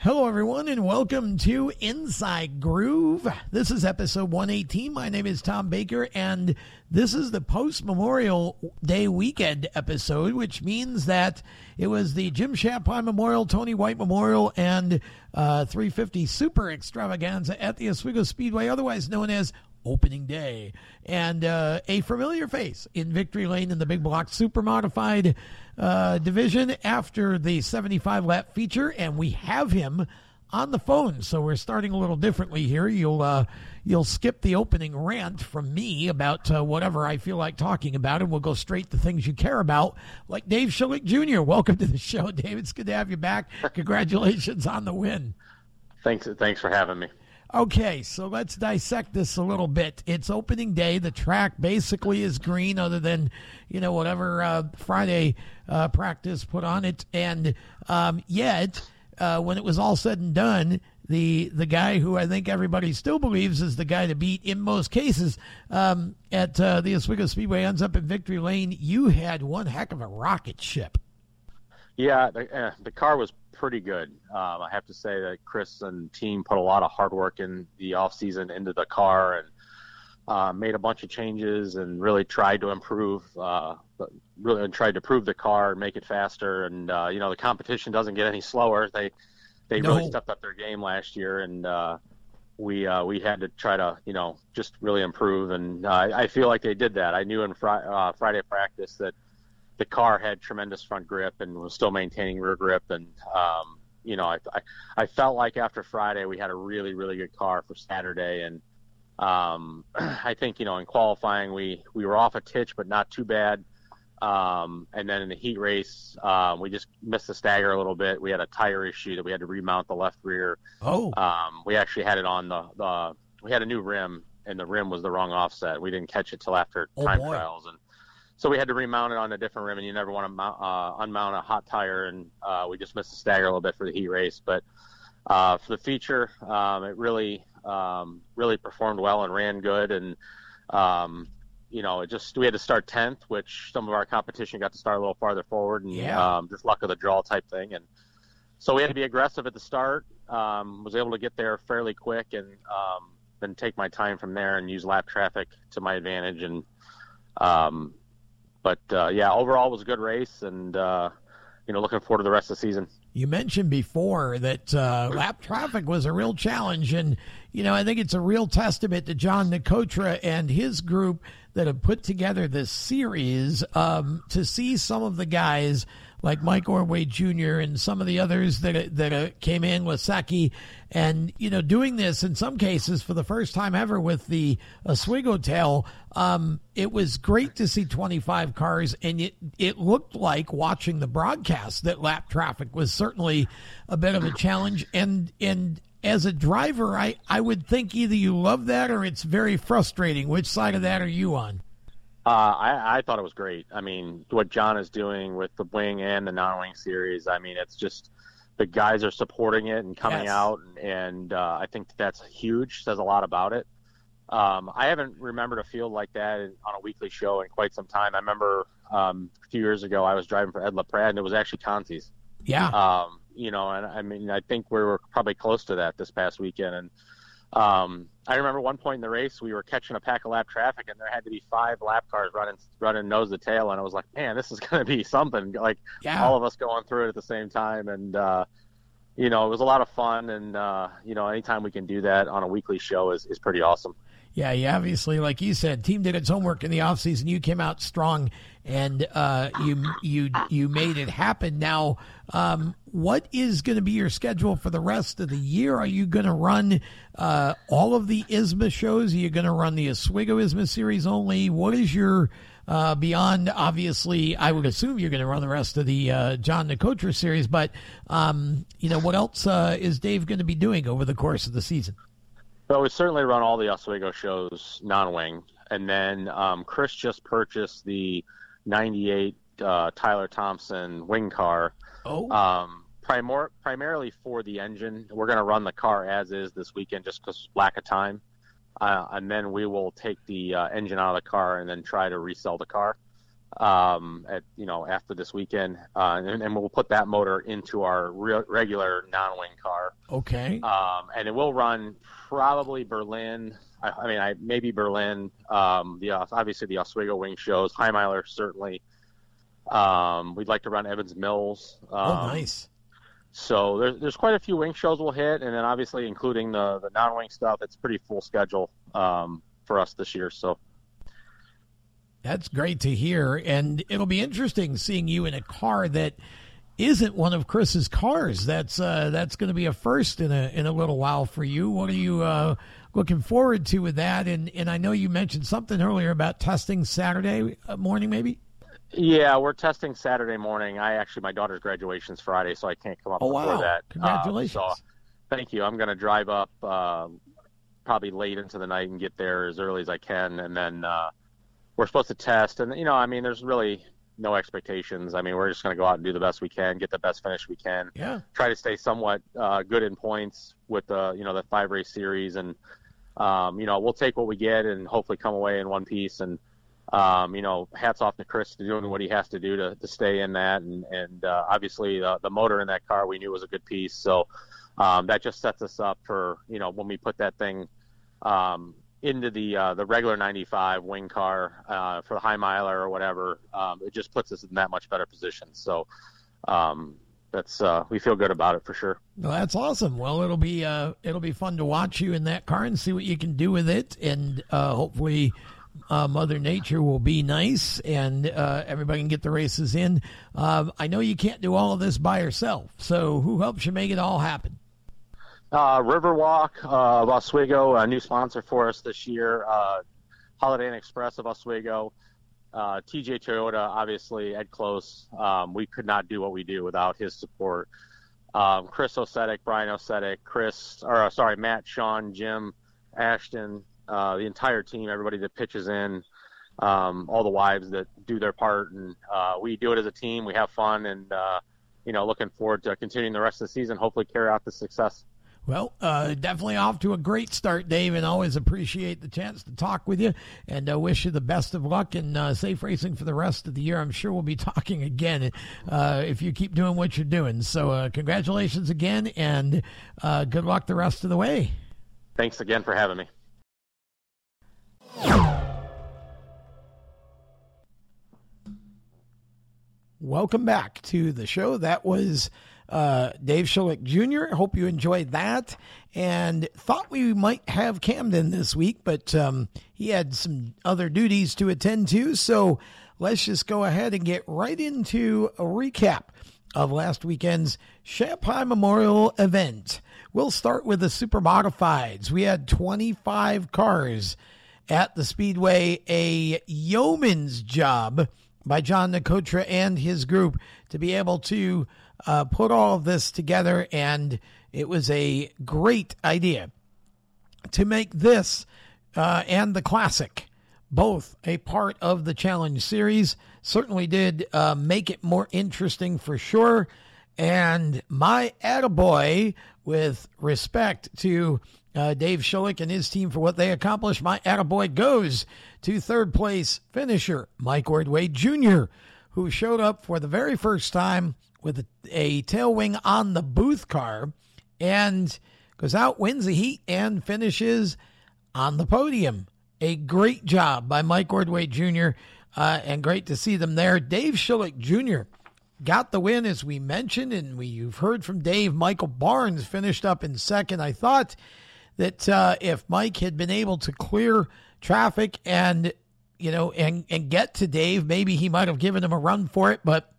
Hello, everyone, and welcome to Inside Groove. This is episode 118. My name is Tom Baker, and this is the post Memorial Day weekend episode, which means that it was the Jim Shampine Memorial, Tony White Memorial, and uh, 350 Super Extravaganza at the Oswego Speedway, otherwise known as opening day. And uh, a familiar face in Victory Lane in the big block super modified uh, division after the 75 lap feature, and we have him on the phone. So we're starting a little differently here. You'll uh, you'll skip the opening rant from me about uh, whatever I feel like talking about, and we'll go straight to things you care about, like Dave Shullick Jr. Welcome to the show, Dave. It's good to have you back. Congratulations on the win. Thanks. Thanks for having me. Okay, so let's dissect this a little bit. It's opening day. The track basically is green, other than you know whatever uh, Friday uh, practice put on it. And um, yet, uh, when it was all said and done, the the guy who I think everybody still believes is the guy to beat in most cases um, at uh, the Oswego Speedway ends up in victory lane. You had one heck of a rocket ship. Yeah, the, uh, the car was pretty good. Um, I have to say that Chris and team put a lot of hard work in the off season into the car and uh, made a bunch of changes and really tried to improve. Uh, really tried to improve the car and make it faster. And uh, you know the competition doesn't get any slower. They they no. really stepped up their game last year, and uh, we uh, we had to try to you know just really improve. And uh, I feel like they did that. I knew in fr- uh, Friday practice that the car had tremendous front grip and was still maintaining rear grip. And, um, you know, I, I, I, felt like after Friday we had a really, really good car for Saturday. And um, I think, you know, in qualifying we, we were off a titch, but not too bad. Um, and then in the heat race, um, we just missed the stagger a little bit. We had a tire issue that we had to remount the left rear. Oh. Um, we actually had it on the, the, we had a new rim and the rim was the wrong offset. We didn't catch it till after oh, time boy. trials. And, so we had to remount it on a different rim, and you never want to mount, uh, unmount a hot tire, and uh, we just missed the stagger a little bit for the heat race. But uh, for the feature, um, it really, um, really performed well and ran good, and um, you know, it just we had to start tenth, which some of our competition got to start a little farther forward, and yeah. um, just luck of the draw type thing, and so we had to be aggressive at the start. Um, was able to get there fairly quick, and um, then take my time from there and use lap traffic to my advantage, and um, but uh, yeah, overall was a good race, and uh, you know, looking forward to the rest of the season. You mentioned before that uh, lap traffic was a real challenge, and you know, I think it's a real testament to John Nicotra and his group that have put together this series um, to see some of the guys like Mike Ordway Jr. and some of the others that that uh, came in with Saki, and you know, doing this in some cases for the first time ever with the Oswego tail. Um, it was great to see 25 cars, and it it looked like watching the broadcast that lap traffic was certainly a bit of a challenge, and and as a driver, I, I would think either you love that or it's very frustrating. Which side of that are you on? Uh, I, I thought it was great. I mean, what John is doing with the wing and the non-wing series, I mean, it's just the guys are supporting it and coming Yes. out, and, and uh, I think that's huge. Says a lot about it. Um, I haven't remembered a field like that on a weekly show in quite some time. I remember um, a few years ago I was driving for Ed LaPrade, and it was actually Conti's. Yeah. Um, you know, and I mean, I think we were probably close to that this past weekend. And um, I remember one point in the race, we were catching a pack of lap traffic, and there had to be five lap cars running, running nose to tail, and I was like, man, this is going to be something. Like Yeah. all of us going through it at the same time, and uh, you know, it was a lot of fun. And uh, you know, anytime we can do that on a weekly show is is pretty awesome. Yeah, you obviously, like you said, team did its homework in the offseason. You came out strong, and uh, you you you made it happen. Now, um, what is going to be your schedule for the rest of the year? Are you going to run uh, all of the ISMA shows? Are you going to run the Oswego ISMA series only? What is your uh, beyond? Obviously, I would assume you're going to run the rest of the uh, John Nicotra series, but um, you know what else uh, is Dave going to be doing over the course of the season? But we certainly run all the Oswego shows non-wing, and then um, Chris just purchased the '98 uh, Tyler Thompson wing car. Oh. Um, primor- primarily for the engine. We're going to run the car as is this weekend just because lack of time. Uh, and then we will take the uh, engine out of the car and then try to resell the car um, at you know after this weekend, uh, and, and, we'll put that motor into our re- regular non-wing car. Okay. Um, and it will run probably Berlin. I, I mean, I maybe Berlin. Um, the obviously the Oswego wing shows. Heimeiler certainly. Um, we'd like to run Evans Mills. oh, Um, nice. So there's there's quite a few wing shows we'll hit, and then obviously including the the non-wing stuff. It's pretty full schedule um, for us this year. So That's great to hear, and it'll be interesting seeing you in a car that isn't one of Chris's cars. That's uh, that's going to be a first in a in a little while for you. What are you uh, looking forward to with that? And and I know you mentioned something earlier about testing Saturday uh, morning, maybe. yeah, we're testing Saturday morning. I actually my daughter's graduation's Friday, so I can't come up Oh before wow! that. Um, Congratulations. so thank you. I'm going to drive up uh, probably late into the night and get there as early as I can, and then uh, we're supposed to test. And you know, I mean, there's really no expectations. I mean, we're just going to go out and do the best we can, get the best finish we can, yeah. try to stay somewhat uh, good in points with the you know the five race series, and um, you know we'll take what we get and hopefully come away in one piece. And um, you know, hats off to Chris to doing what he has to do to, to stay in that, and and uh, obviously the, the motor in that car we knew was a good piece, so um, that just sets us up for you know when we put that thing um, into the uh, the regular 95 wing car uh, for the high miler or whatever, um, it just puts us in that much better position. So um, that's uh, we feel good about it for sure. Well, that's awesome. Well, it'll be uh, it'll be fun to watch you in that car and see what you can do with it, and uh, hopefully. Uh, Mother Nature will be nice, and everybody can get the races in. Um, I know you can't do all of this by yourself, so who helps you make it all happen? Uh, Riverwalk uh, of Oswego, a new sponsor for us this year. Uh, Holiday Inn Express of Oswego. Uh, TJ Toyota, obviously, Ed Close. Um, we could not do what we do without his support. Um, Chris Osetic, Brian Osetic, Chris, or uh, sorry, Matt, Sean, Jim, Ashton, uh, the entire team, everybody that pitches in, um, all the wives that do their part, and uh, we do it as a team. We have fun, and uh, you know, looking forward to continuing the rest of the season. Hopefully, carry out the success. Well, uh, definitely off to a great start, Dave, and always appreciate the chance to talk with you. And uh, wish you the best of luck and uh, safe racing for the rest of the year. I'm sure we'll be talking again uh, if you keep doing what you're doing. So, uh, congratulations again, and uh, good luck the rest of the way. Thanks again for having me. Welcome back to the show. That was uh, Dave Shullick Jr. Hope you enjoyed that. And thought we might have Camden this week, but um, he had some other duties to attend to. So let's just go ahead and get right into a recap of last weekend's Shampine Memorial event. We'll start with the super modifieds. We had 25 cars at the Speedway, a yeoman's job by John Nicotra and his group to be able to uh, put all this together. And it was a great idea to make this uh, and the classic both a part of the challenge series. Certainly did uh, make it more interesting for sure. And my attaboy, with respect to uh, Dave Shullick and his team for what they accomplished, my attaboy goes to third place finisher Mike Ordway Jr., who showed up for the very first time with a, a tail wing on the booth car and goes out, wins the heat, and finishes on the podium. A great job by Mike Ordway Jr., uh, and great to see them there. Dave Shullick Jr. got the win, as we mentioned, and we, you've heard from Dave. Michael Barnes finished up in second. I thought that uh, if Mike had been able to clear traffic and you know and and get to Dave, maybe he might have given him a run for it, but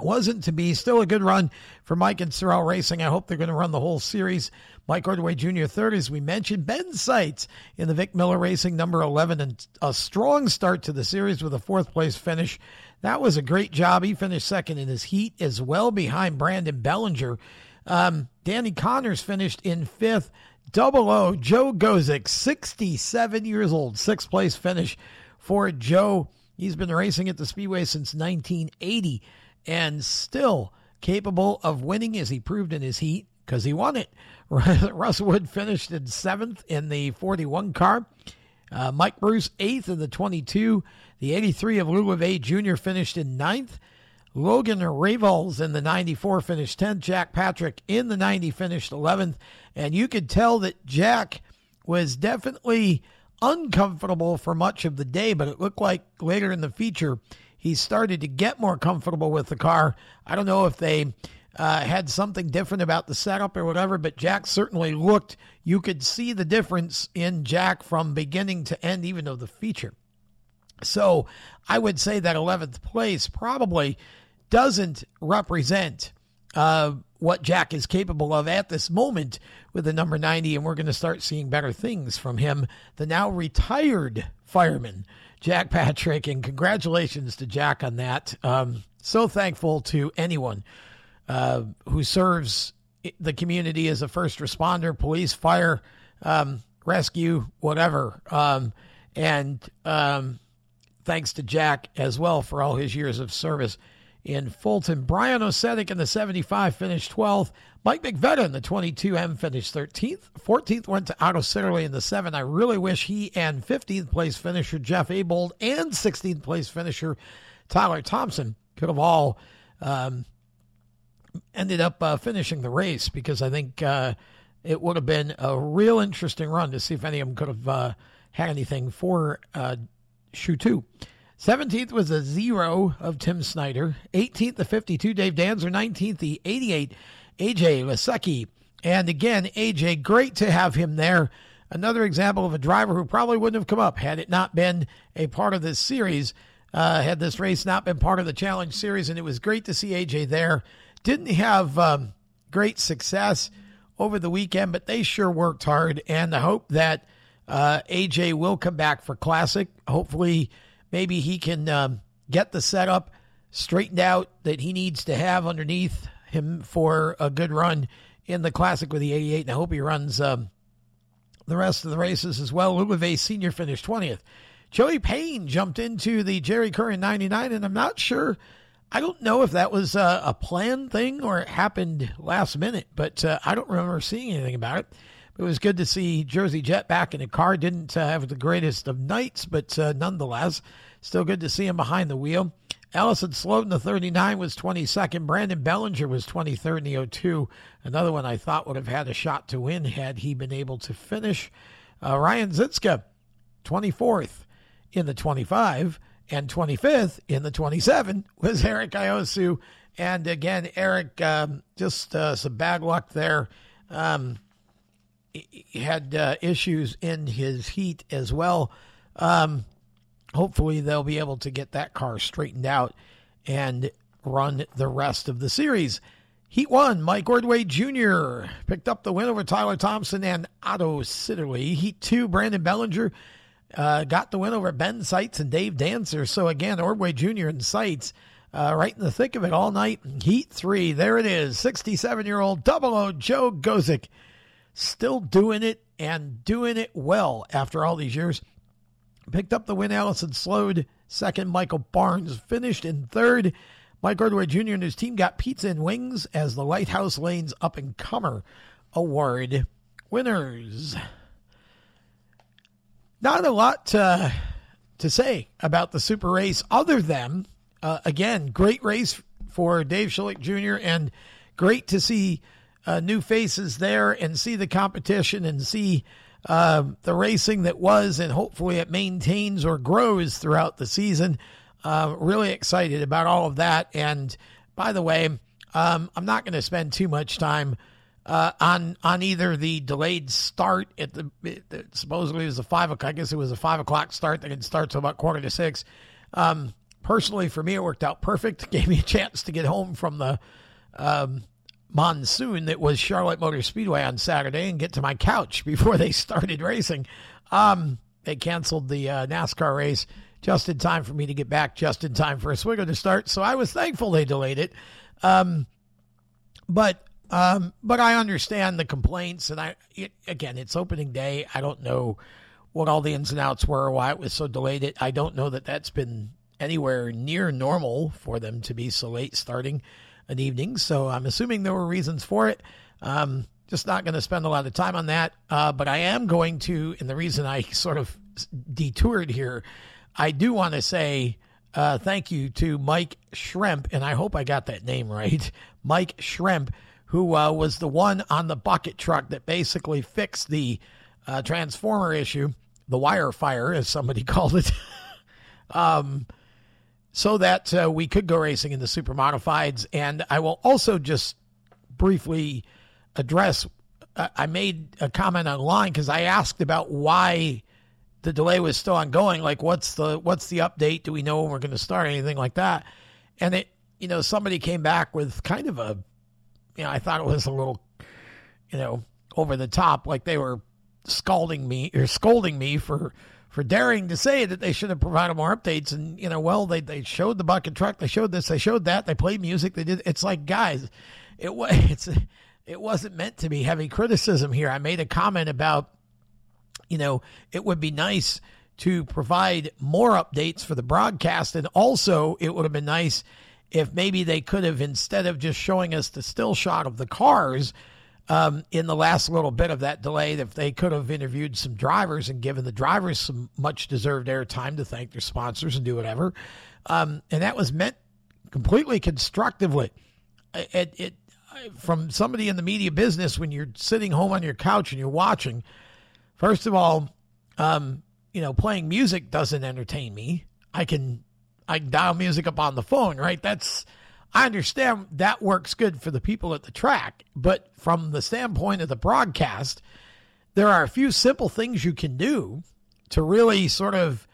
wasn't to be. Still a good run for Mike and Sorrell Racing. I hope they're going to run the whole series. Mike Ordway Jr. third, as we mentioned. Ben Seitz in the Vic Miller Racing number 11 and a strong start to the series with a fourth place finish. That was a great job. He finished second in his heat as well behind Brandon Bellinger. Um, Danny Connors finished in fifth. Double O, Joe Gosek, 67 years old, sixth place finish for Joe. He's been racing at the Speedway since 1980 and still capable of winning as he proved in his heat because he won it. Russ Wood finished in seventh in the 41 car. Uh, Mike Bruce, eighth in the 22. The 83 of Lou LeVay Jr. finished in ninth. Logan Revels in the 94 finished 10th. Jack Patrick in the 90 finished 11th. And you could tell that Jack was definitely uncomfortable for much of the day, but it looked like later in the feature he started to get more comfortable with the car. I don't know if they uh, had something different about the setup or whatever, but Jack certainly looked, you could see the difference in Jack from beginning to end, even of the feature. So I would say that 11th place probably doesn't represent uh, what Jack is capable of at this moment with the number 90, and we're going to start seeing better things from him, the now retired fireman, Jack Patrick. And congratulations to Jack on that. Um, so thankful to anyone uh, who serves the community as a first responder, police, fire, um, rescue, whatever. Um, and um, thanks to Jack as well for all his years of service in Fulton. Brian Osetic in the 75 finished 12th. Mike McVetta in the 22M finished 13th. 14th went to Otto Sitterly in the 7. I really wish he and 15th place finisher Jeff Abold and 16th place finisher Tyler Thompson could have all um, ended up uh, finishing the race because I think uh, it would have been a real interesting run to see if any of them could have uh, had anything for uh, Shoe 2. 17th was a zero of Tim Snyder. 18th, the 52, Dave Danzer. 19th, the 88, AJ Lasecki. And again, AJ, great to have him there. Another example of a driver who probably wouldn't have come up had it not been a part of this series, uh, had this race not been part of the Challenge Series. And it was great to see AJ there. Didn't have um, great success over the weekend, but they sure worked hard. And I hope that uh, AJ will come back for Classic. Hopefully, maybe he can um, get the setup straightened out that he needs to have underneath him for a good run in the Classic with the 88. And I hope he runs um, the rest of the races as well. LeVay Sr. finished 20th. Joey Payne jumped into the Jerry Curran 99, and I'm not sure. I don't know if that was a, a planned thing or it happened last minute, but uh, I don't remember seeing anything about it. It was good to see Jersey Jet back in the car. Didn't uh, have the greatest of nights, but uh, nonetheless, still good to see him behind the wheel. Allison Sloat the 39 was 22nd. Brandon Bellinger was 23rd in the 02. Another one I thought would have had a shot to win had he been able to finish. Uh, Ryan Zitzka, 24th in the 25, and 25th in the 27 was Eric Iosu. And again, Eric, um, just uh, some bad luck there. Um, he had uh, issues in his heat as well. Um, hopefully, they'll be able to get that car straightened out and run the rest of the series. Heat one, Mike Ordway Jr. picked up the win over Tyler Thompson and Otto Sitterly. Heat two, Brandon Bellinger uh, got the win over Ben Seitz and Dave Danzer. So again, Ordway Jr. and Seitz uh, right in the thick of it all night. Heat three, there it is. 67 year old double O Joe Gosek still doing it and doing it well after all these years. Picked up the win, Allison Sloat. Second, Michael Barnes finished in third. Mike Ordway Jr. and his team got pizza and wings as the Lighthouse Lanes Up and Comer Award winners. Not a lot to, to say about the Super Race other than, uh, again, great race for Dave Shullick Jr. and great to see uh, new faces there and see the competition and see uh, the racing that was, and hopefully it maintains or grows throughout the season. Uh, really excited about all of that. And by the way, um, I'm not going to spend too much time uh, on on either the delayed start at the it, supposedly it was a five o'clock. I guess it was a five o'clock start that didn't start till about quarter to six. Um, personally, for me, it worked out perfect. Gave me a chance to get home from the um, monsoon that was Charlotte Motor Speedway on Saturday and get to my couch before they started racing. Um, they canceled the uh, NASCAR race just in time for me to get back, just in time for a Oswego to start. So I was thankful they delayed it. Um, but Um, but I understand the complaints, and I it, again, it's opening day. I don't know what all the ins and outs were, why it was so delayed. I don't know that that's been anywhere near normal for them to be so late starting an evening. So I'm assuming there were reasons for it. Um, just not going to spend a lot of time on that. Uh, but I am going to, and the reason I sort of detoured here, I do want to say uh, thank you to Mike Shrimp, and I hope I got that name right. Mike Shrimp, who uh, was the one on the bucket truck that basically fixed the uh, transformer issue, the wire fire, as somebody called it. um, so that uh, we could go racing in the super modifieds. And I will also just briefly address. I made a comment online because I asked about why the delay was still ongoing. Like, what's the what's the update? Do we know when we're going to start? Anything like that? And it, you know, somebody came back with kind of a, you know, I thought it was a little, you know, over the top, like they were scalding me or scolding me for for daring to say that they should have provided more updates. And you know, well, they they showed the bucket truck, they showed this, they showed that, they played music, they did. It's like guys, it was it's it wasn't meant to be heavy criticism here. I made a comment about, you know, it would be nice to provide more updates for the broadcast. And also, it would have been nice if maybe they could have, instead of just showing us the still shot of the cars um, in the last little bit of that delay, if they could have interviewed some drivers and given the drivers some much deserved airtime to thank their sponsors and do whatever. Um, and that was meant completely constructively. It, it from somebody in the media business when you're sitting home on your couch and you're watching. First of all, um, you know, playing music doesn't entertain me. I can I can dial music up on the phone, right? That's I understand that works good for the people at the track, but from the standpoint of the broadcast, there are a few simple things you can do to really sort of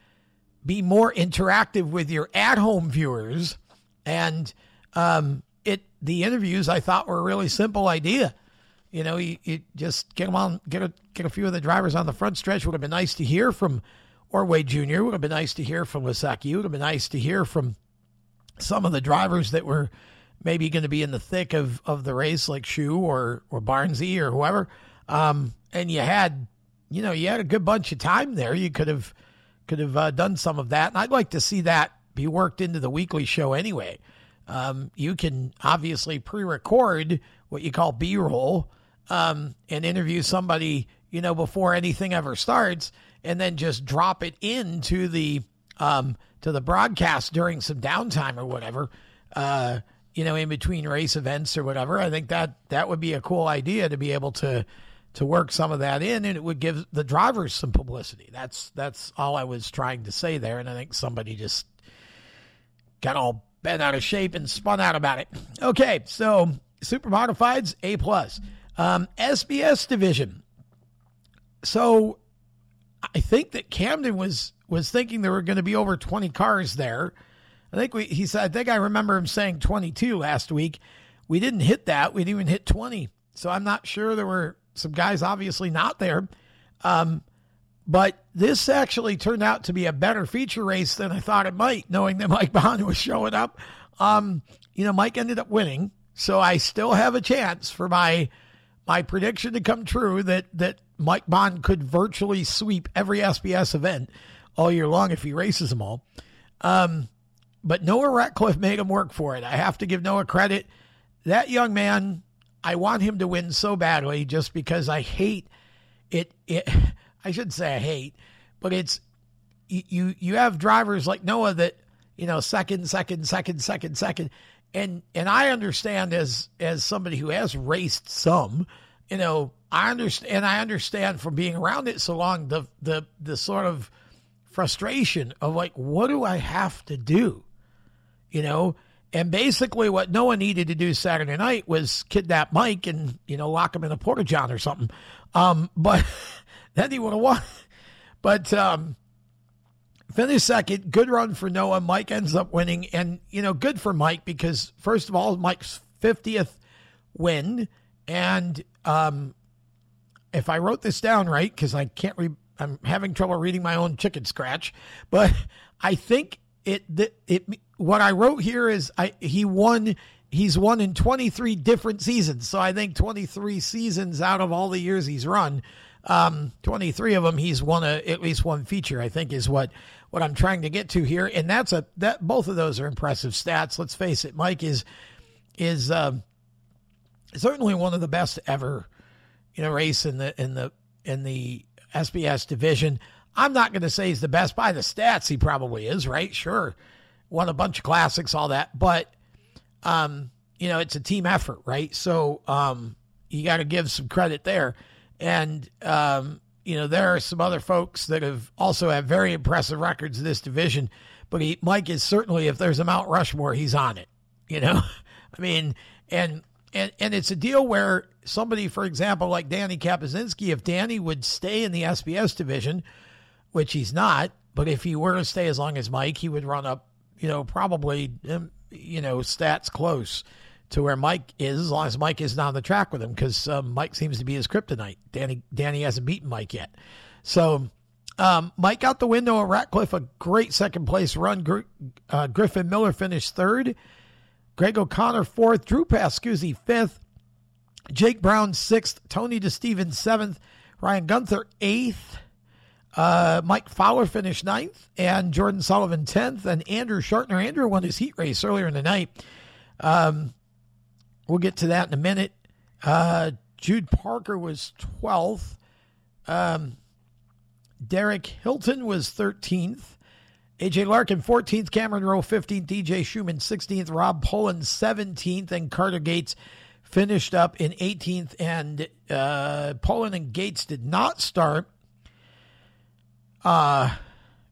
be more interactive with your at-home viewers and um, it the interviews I thought were a really simple idea. You know, you, you just get them on, get a get a few of the drivers on the front stretch. Would have been nice to hear from Ordway Jr. Would have been nice to hear from Lasecki. Would have been nice to hear from some of the drivers that were maybe going to be in the thick of, of the race, like Shu or or Barnesy or whoever. Um, and you had, you know, you had a good bunch of time there. You could have could have uh, done some of that, and I'd like to see that be worked into the weekly show anyway. Um, you can obviously pre-record what you call B-roll um, and interview somebody, you know, before anything ever starts, and then just drop it into the um, to the broadcast during some downtime or whatever. Uh, you know, in between race events or whatever. I think that that would be a cool idea to be able to to work some of that in, and it would give the drivers some publicity. That's that's all I was trying to say there, and I think somebody just got all bent out of shape and spun out about it. Okay, so super modifieds A plus, um, SBS division. So I think that Camden was was thinking there were going to be over twenty cars there. I think we he said I think I remember him saying twenty two last week. We didn't hit that. We didn't even hit twenty. So I'm not sure there were some guys obviously not there. Um, but this actually turned out to be a better feature race than I thought it might, knowing that Mike Bond was showing up. Um, you know, Mike ended up winning, so I still have a chance for my my prediction to come true that that Mike Bond could virtually sweep every SBS event all year long if he races them all. Um, but Noah Ratcliffe made him work for it. I have to give Noah credit. That young man, I want him to win so badly just because I hate it. It I shouldn't say I hate, but it's you you have drivers like Noah that you know second second second second second and and I understand as as somebody who has raced some you know I understand and I understand from being around it so long the the the sort of frustration of like what do I have to do you know and basically what Noah needed to do Saturday night was kidnap Mike and you know lock him in a porta john or something um but then he would have won. But um, finished second. Good run for Noah. Mike ends up winning. And, you know, good for Mike because, first of all, Mike's 50th win. And um, if I wrote this down right, because I can't read, I'm having trouble reading my own chicken scratch, but I think it, it, what I wrote here is I, he won he's won in 23 different seasons. So I think 23 seasons out of all the years he's run, um, 23 of them he's won a, at least one feature. I think is what what I'm trying to get to here, and that's a that both of those are impressive stats. Let's face it, Mike is is um, certainly one of the best ever, you know, race in the in the in the SBS division. I'm not going to say he's the best by the stats. He probably is, right? Sure, won a bunch of classics, all that, but um, you know, it's a team effort, right? So um, you got to give some credit there, and um, you know, there are some other folks that have also have very impressive records in this division. But he, Mike is certainly, if there's a Mount Rushmore, he's on it. You know, I mean, and and and it's a deal where somebody, for example, like Danny Kapuzinski, if Danny would stay in the SBS division, which he's not, but if he were to stay as long as Mike, he would run up, you know, probably, um, you know, stats close to where Mike is, as long as Mike isn't on the track with him, because um, Mike seems to be his kryptonite. Danny Danny hasn't beaten Mike yet, so um, Mike out the window at Ratcliffe, a great second place run. Gr- uh, Griffin Miller finished third. Greg O'Connor fourth. Drew Pascuzzi fifth. Jake Brown sixth. Tony DeStevens seventh. Ryan Gunther eighth. Uh, Mike Fowler finished ninth, and Jordan Sullivan tenth, and Andrew Schartner. Andrew won his heat race earlier in the night. Um, we'll get to that in a minute. Uh, Jude Parker was twelfth. Um, Derek Hilton was thirteenth. AJ Larkin 14th, Cameron Rowe 15th, DJ Schumann 16th, Rob Poland 17th, and Carter Gates finished up in 18th. And uh, Poland and Gates did not start uh,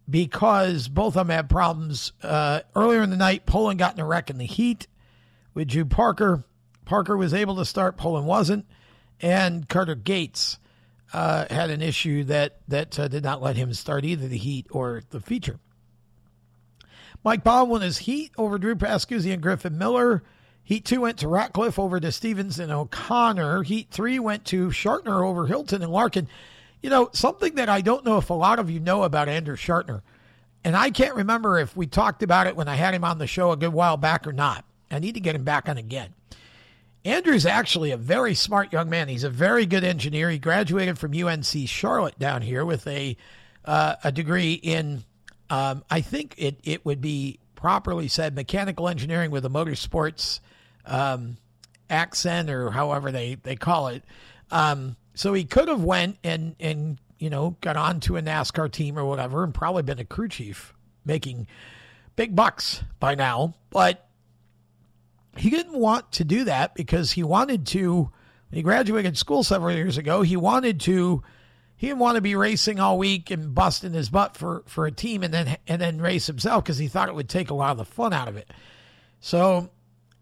because both of them had problems. Uh, earlier in the night, Poland got in a wreck in the heat with Jude Parker. Parker was able to start, Poland wasn't. And Carter Gates uh, had an issue that, that uh, did not let him start either the heat or the feature. Mike Bond won his heat over Drew Pascuzzi and Griffin Miller. Heat two went to Ratcliffe over DeStevens and O'Connor. Heat three went to Schartner over Hilton and Larkin. You know, something that I don't know if a lot of you know about Andrew Schartner, and I can't remember if we talked about it when I had him on the show a good while back or not. I need to get him back on again. Andrew's actually a very smart young man. He's a very good engineer. He graduated from UNC Charlotte down here with a uh, a degree in, um, I think it it would be properly said mechanical engineering with a motorsports um, accent or however they they call it. Um, so he could have went and and you know got on to a NASCAR team or whatever and probably been a crew chief making big bucks by now, but he didn't want to do that because he wanted to when he graduated school several years ago, he wanted to he didn't want to be racing all week and busting his butt for, for a team and then and then race himself because he thought it would take a lot of the fun out of it. So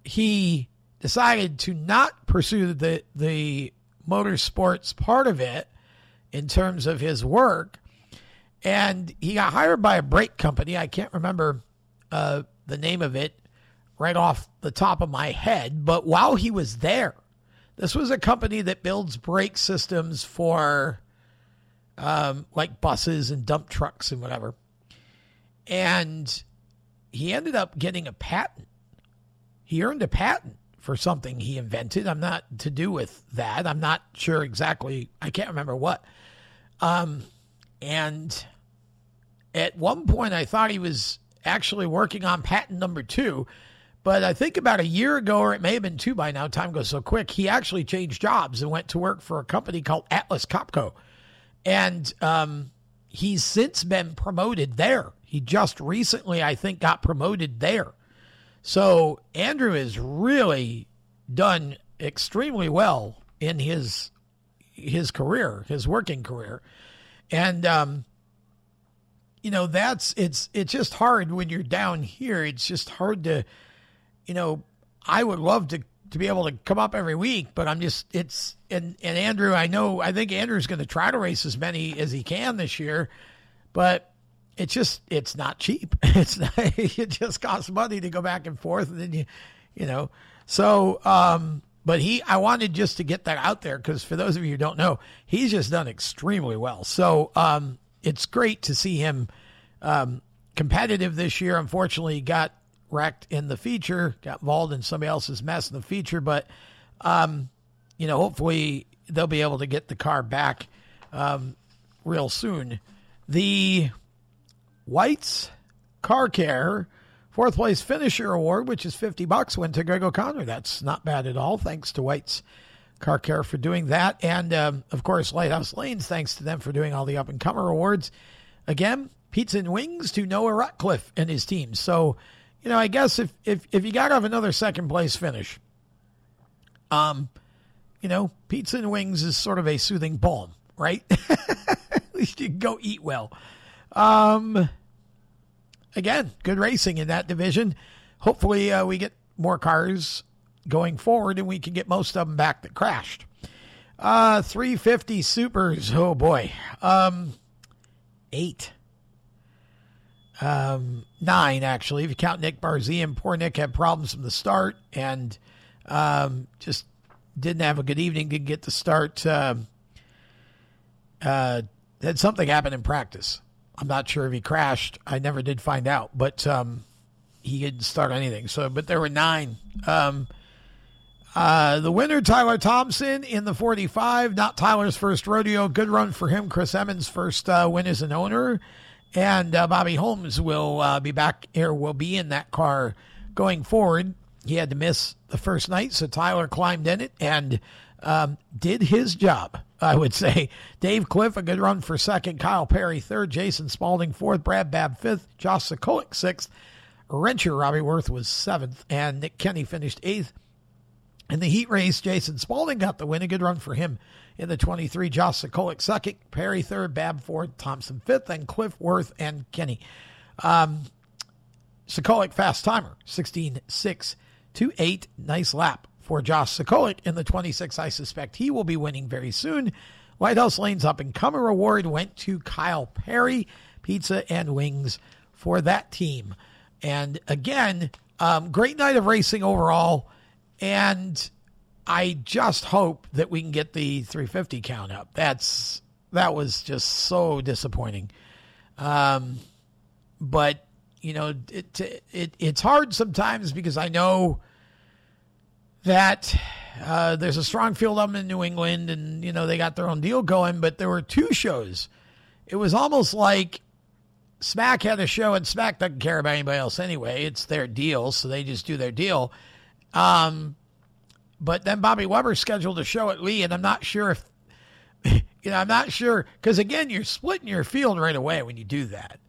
he decided to not pursue the the motorsports part of it in terms of his work. And he got hired by a brake company. I can't remember uh, the name of it right off the top of my head. But while he was there, this was a company that builds brake systems for um, like buses and dump trucks and whatever. And he ended up getting a patent. He earned a patent for something he invented. I'm not to do with that. I'm not sure exactly. I can't remember what. Um, and at one point, I thought he was actually working on patent number two. But I think about a year ago, or it may have been two by now, time goes so quick, he actually changed jobs and went to work for a company called Atlas Copco. And um, he's since been promoted there. He just recently, I think, got promoted there. So Andrew has really done extremely well in his his career, his working career, and um, you know that's it's it's just hard when you're down here. It's just hard to, you know, I would love to to be able to come up every week, but I'm just it's and and Andrew, I know I think Andrew's going to try to race as many as he can this year, but it's just it's not cheap. It's not, it just costs money to go back and forth, and then you, you know. So, um, but he, I wanted just to get that out there because for those of you who don't know, he's just done extremely well. So, um, it's great to see him um, competitive this year. Unfortunately, got wrecked in the feature, got involved in somebody else's mess in the feature, but um, you know, hopefully they'll be able to get the car back um, real soon. The White's Car Care fourth place finisher award, which is 50 bucks, went to Greg O'Connor. That's not bad at all. Thanks to White's Car Care for doing that. And um, of course, Lighthouse Lanes, thanks to them for doing all the up and comer awards. Again, pizza and wings to Noah Ratcliffe and his team. So, you know, I guess if if, if you got to have another second place finish, um, you know, pizza and wings is sort of a soothing balm, right? At least you can go eat well. Um, again, good racing in that division. Hopefully, uh, we get more cars going forward and we can get most of them back that crashed. Uh, 350 supers. Oh boy. Um, eight. Um, nine actually, if you count Nick Barzian. Poor Nick had problems from the start and um, just didn't have a good evening. Didn't get to start. Uh, uh, had something happen in practice. I'm not sure if he crashed. I never did find out, but um, he didn't start anything. So, but there were nine. Um, uh, the winner, Tyler Thompson in the 45. Not Tyler's first rodeo. Good run for him. Chris Emmons' first uh, win as an owner. And uh, Bobby Holmes will uh, be back here, will be in that car going forward. He had to miss the first night, so Tyler climbed in it and um, did his job, I would say. Dave Cliff, a good run for second. Kyle Perry, third. Jason Spalding, fourth. Brad Babb, fifth. Josh Sokolik, sixth. Wrencher Robbie Worth was seventh. And Nick Kenny finished eighth. In the heat race, Jason Spalding got the win. A good run for him in the 23. Josh Sokolik second, Perry third, Babb fourth, Thompson fifth, and Cliff Worth and Kenny. Um, Sokolik fast timer, 16 6 2 8. Nice lap for Josh Sokolik in the 26. I suspect he will be winning very soon. Lighthouse Lane's up and comer award went to Kyle Perry, pizza and wings for that team. And again, um, great night of racing overall. And I just hope that we can get the 350 count up. That's that was just so disappointing. Um, but you know, it, it it's hard sometimes because I know that uh, there's a strong field up in New England, and you know they got their own deal going. But there were two shows. It was almost like Smack had a show, and Smack doesn't care about anybody else anyway. It's their deal, so they just do their deal. Um, but then Bobby Weber scheduled a show at Lee, and I'm not sure if, you know, I'm not sure because again, you're splitting your field right away when you do that.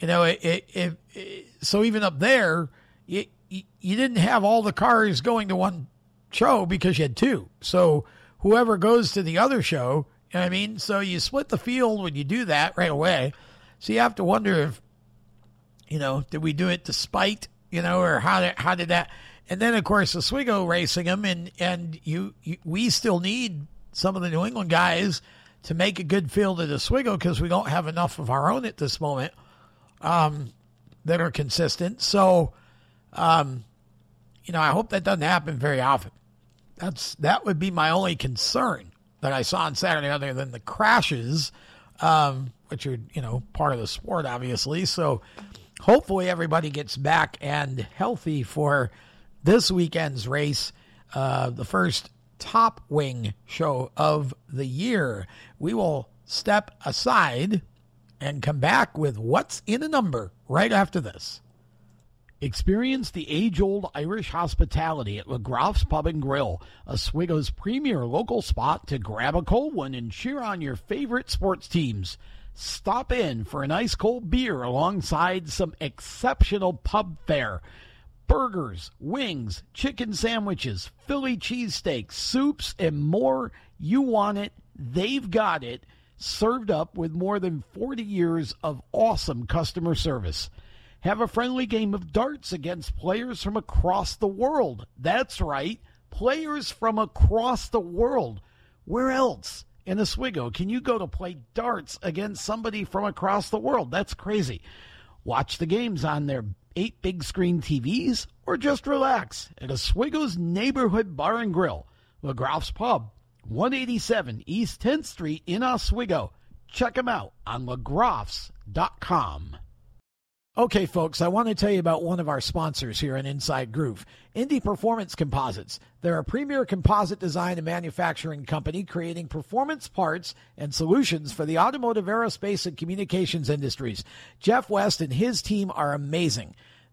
You know, it, it, it, it so even up there, you, you didn't have all the cars going to one show because you had two. So whoever goes to the other show, you know I mean? So you split the field when you do that right away. So you have to wonder if, you know, did we do it to spite, you know, or how did, how did that? And then, of course, Oswego racing them, and and you, you we still need some of the New England guys to make a good field at Oswego because we don't have enough of our own at this moment um, that are consistent. So, um, you know, I hope that doesn't happen very often. That's that would be my only concern that I saw on Saturday, other than the crashes, um, which are you know part of the sport, obviously. So, hopefully, everybody gets back and healthy for this weekend's race, uh, the first top wing show of the year. We will step aside and come back with what's in a number right after this. Experience the age old Irish hospitality at McGrough's Pub and Grill, Oswego's premier local spot to grab a cold one and cheer on your favorite sports teams. Stop in for an ice cold beer alongside some exceptional pub fare burgers, wings, chicken sandwiches, Philly cheesesteaks, soups, and more. You want it, they've got it, served up with more than 40 years of awesome customer service. Have a friendly game of darts against players from across the world. That's right, players from across the world. Where else in Oswego can you go to play darts against somebody from across the world? That's crazy. Watch the games on their eight big screen TVs, or just relax at Oswego's Neighborhood Bar and Grill, McGrough's Pub, 187 East 10th Street in Oswego. Check them out on McGroughs.com. Okay, folks, I want to tell you about one of our sponsors here in Inside Groove, Indy Performance Composites. They're a premier composite design and manufacturing company creating performance parts and solutions for the automotive, aerospace, and communications industries. Jeff West and his team are amazing.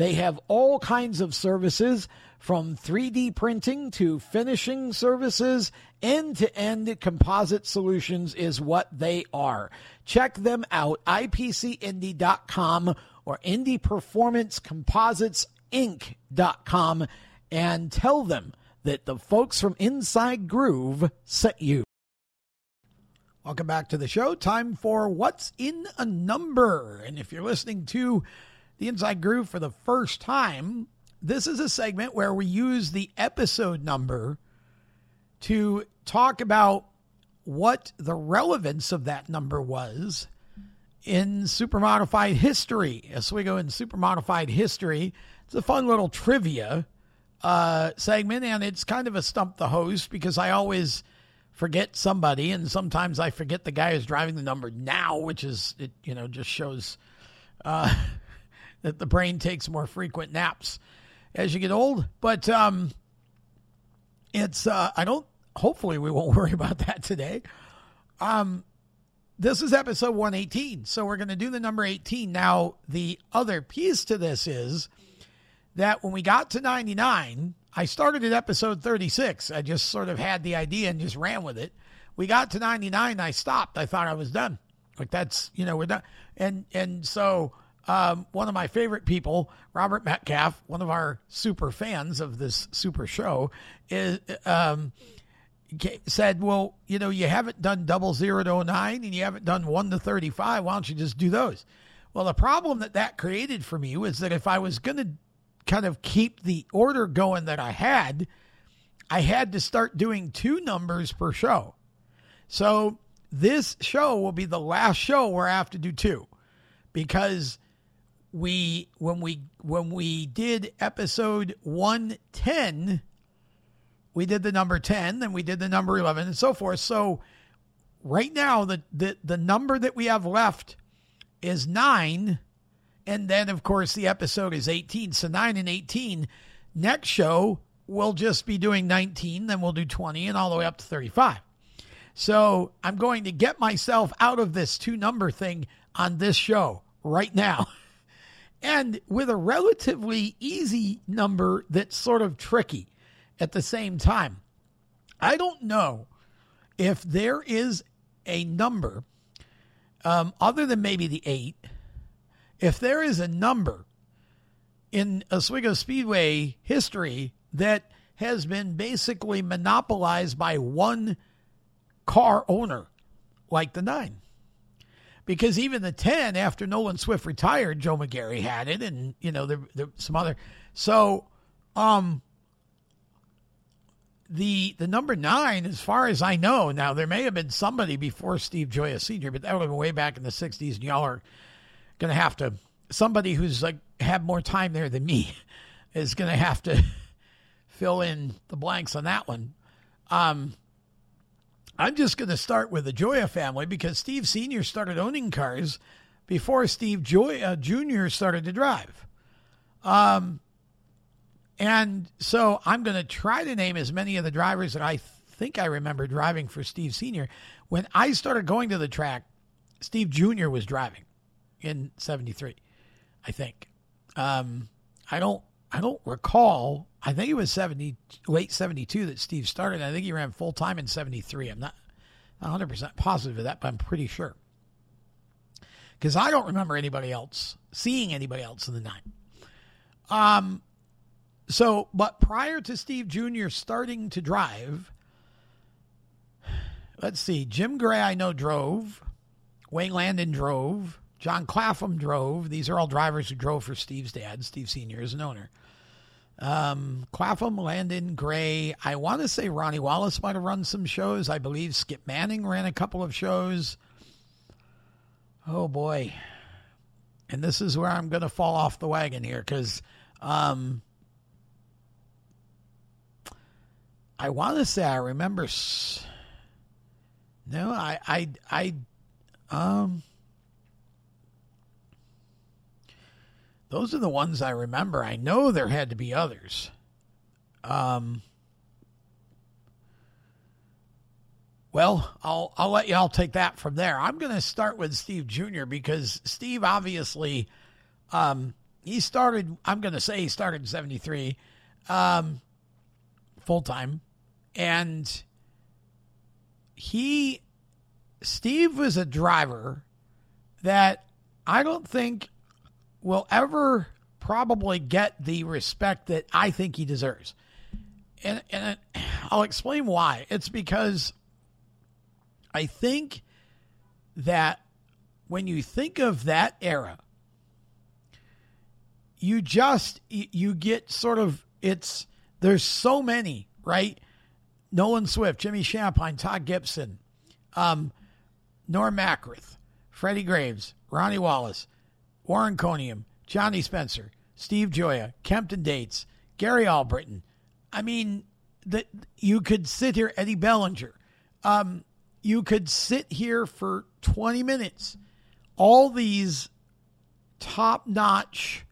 They have all kinds of services from 3D printing to finishing services, end to end composite solutions is what they are. Check them out, ipcindy.com or indyperformancecompositesinc.com and tell them that the folks from Inside Groove sent you. Welcome back to the show. Time for What's in a Number. And if you're listening to the Inside Groove for the first time, this is a segment where we use the episode number to talk about what the relevance of that number was in super modified history. As we go in super modified history, it's a fun little trivia uh, segment, and it's kind of a stump the host because I always forget somebody, and sometimes I forget the guy who's driving the number now, which is it. You know, just shows uh, that the brain takes more frequent naps as you get old. But um, it's uh, I don't. Hopefully, we won't worry about that today. Um, this is episode 118, so we're going to do the number 18. Now, the other piece to this is that when we got to 99, I started at episode 36. I just sort of had the idea and just ran with it. We got to 99, I stopped. I thought I was done. Like that's you know we're done. And and so um, one of my favorite people, Robert Metcalf, one of our super fans of this super show, is um, said, "Well, you know, you haven't done double zero to 09 and you haven't done one to 35. Why don't you just do those?" Well, the problem that that created for me was that if I was going to kind of keep the order going that I had, I had to start doing two numbers per show. So this show will be the last show where I have to do two because we when we when we did episode 110 we did the number 10 then we did the number 11 and so forth. So right now the the, the number that we have left is 9 and then of course the episode is 18 so 9 and 18 next show we'll just be doing 19 then we'll do 20 and all the way up to 35 so i'm going to get myself out of this two number thing on this show right now and with a relatively easy number that's sort of tricky at the same time. I don't know if there is a number um, other than maybe the eight. If there is a number in Oswego Speedway history that has been basically monopolized by one car owner, like the nine because even the 10 after Nolan Swift retired, Joe McGarry had it and you know there, there some other so um the the number 9 as far as I know now there may have been somebody before Steve Gioia Sr. but that would have been way back in the 60s and y'all are going to have to somebody who's like had more time there than me is going to have to fill in the blanks on that one. Um I'm just going to start with the Gioia family because Steve Sr. started owning cars before Steve Gioia Jr. started to drive. Um, and so I'm going to try to name as many of the drivers that I think I remember driving for Steve Sr. When I started going to the track, Steve Jr. was driving in 73, I think. Um, I don't I don't recall. I think it was 70, late 72 that Steve started. I think he ran full time in 73. I'm not 100% positive of that, but I'm pretty sure. Because I don't remember anybody else seeing anybody else in the nine. Um, so, but prior to Steve Jr. starting to drive, let's see, Jim Gray, I know, drove. Wayne Landon drove. John Clapham drove. These are all drivers who drove for Steve's dad. Steve Sr. is an owner. Um, Clapham, Landon, Gray. I want to say Ronnie Wallace might have run some shows. I believe Skip Manning ran a couple of shows. Oh boy. And this is where I'm going to fall off the wagon here because um, I want to say I remember. S- no, I, I, I, um, those are the ones I remember. I know there had to be others. Um, well, I'll I'll let y'all take that from there. I'm going to start with Steve Jr. because Steve obviously, um, he started. I'm going to say he started in '73, um, full time, and he Steve was a driver that I don't think will ever probably get the respect that I think he deserves. And, and I'll explain why. It's because I think that when you think of that era, you just you get sort of it's there's so many right nolan swift jimmy shampine todd gibson um, norm mackrith freddie graves ronnie wallace warren Coniam, johnny spencer steve Gioia, kempton dates gary albritton i mean that you could sit here eddie bellinger um, you could sit here for 20 minutes all these top notch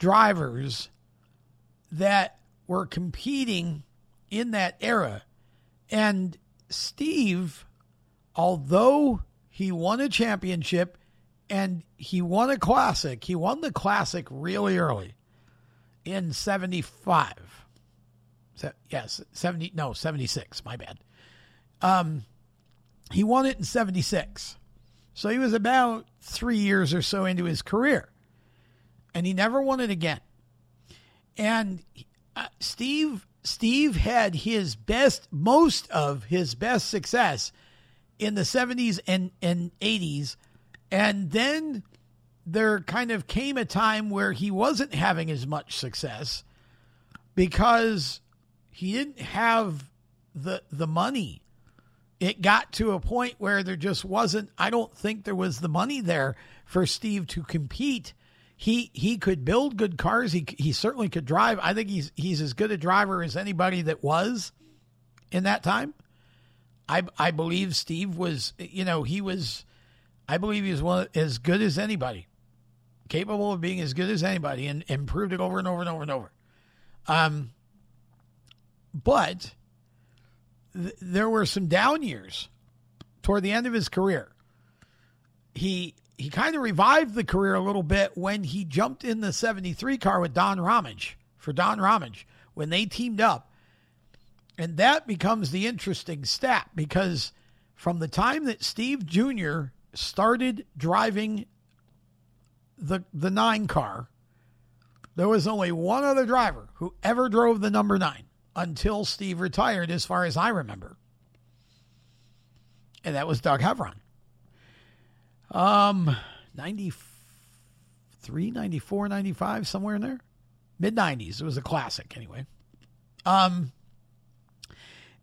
drivers that were competing in that era. And Steve, although he won a championship and he won a classic, he won the classic really early in 75. So, yes, 70, no, 76, my bad. Um, he won it in 76. So he was about three years or so into his career and he never won it again. And uh, Steve Steve had his best, most of his best success in the 70s and, and 80s. And then there kind of came a time where he wasn't having as much success because he didn't have the the money. It got to a point where there just wasn't I don't think there was the money there for Steve to compete he he could build good cars. He he certainly could drive. I think he's he's as good a driver as anybody that was in that time. I I believe Steve was you know he was I believe he was one as good as anybody, capable of being as good as anybody, and, and proved it over and over and over and over. Um, but th- there were some down years toward the end of his career. He he kind of revived the career a little bit when he jumped in the 73 car with Don Ramage for Don Ramage when they teamed up. And that becomes the interesting stat because from the time that Steve Jr. started driving the the 9 car, there was only one other driver who ever drove the number 9 until Steve retired as far as I remember. And that was Doug Heveron. Um, 93, 94, 95, somewhere in there. Mid 90s. It was a classic anyway. Um,